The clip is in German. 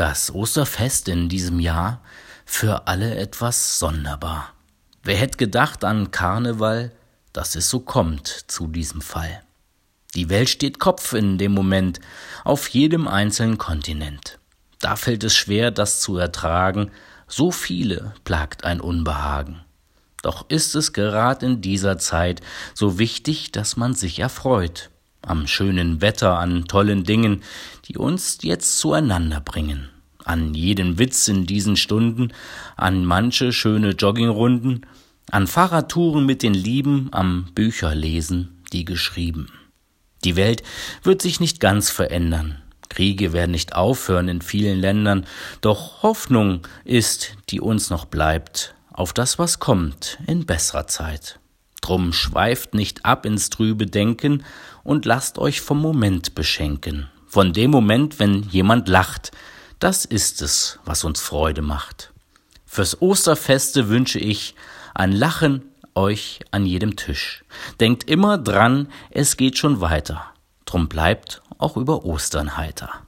Das Osterfest in diesem Jahr für alle etwas sonderbar. Wer hätte gedacht an Karneval, dass es so kommt zu diesem Fall. Die Welt steht Kopf in dem Moment auf jedem einzelnen Kontinent. Da fällt es schwer, das zu ertragen, so viele plagt ein Unbehagen. Doch ist es gerad in dieser Zeit so wichtig, dass man sich erfreut am schönen Wetter, an tollen Dingen, die uns jetzt zueinander bringen, an jeden Witz in diesen Stunden, an manche schöne Joggingrunden, an Fahrradtouren mit den Lieben, am Bücherlesen, die geschrieben. Die Welt wird sich nicht ganz verändern, Kriege werden nicht aufhören in vielen Ländern, doch Hoffnung ist, die uns noch bleibt, auf das, was kommt in besserer Zeit. Drum schweift nicht ab ins trübe Denken und lasst euch vom Moment beschenken. Von dem Moment, wenn jemand lacht, das ist es, was uns Freude macht. Fürs Osterfeste wünsche ich ein Lachen euch an jedem Tisch. Denkt immer dran, es geht schon weiter. Drum bleibt auch über Ostern heiter.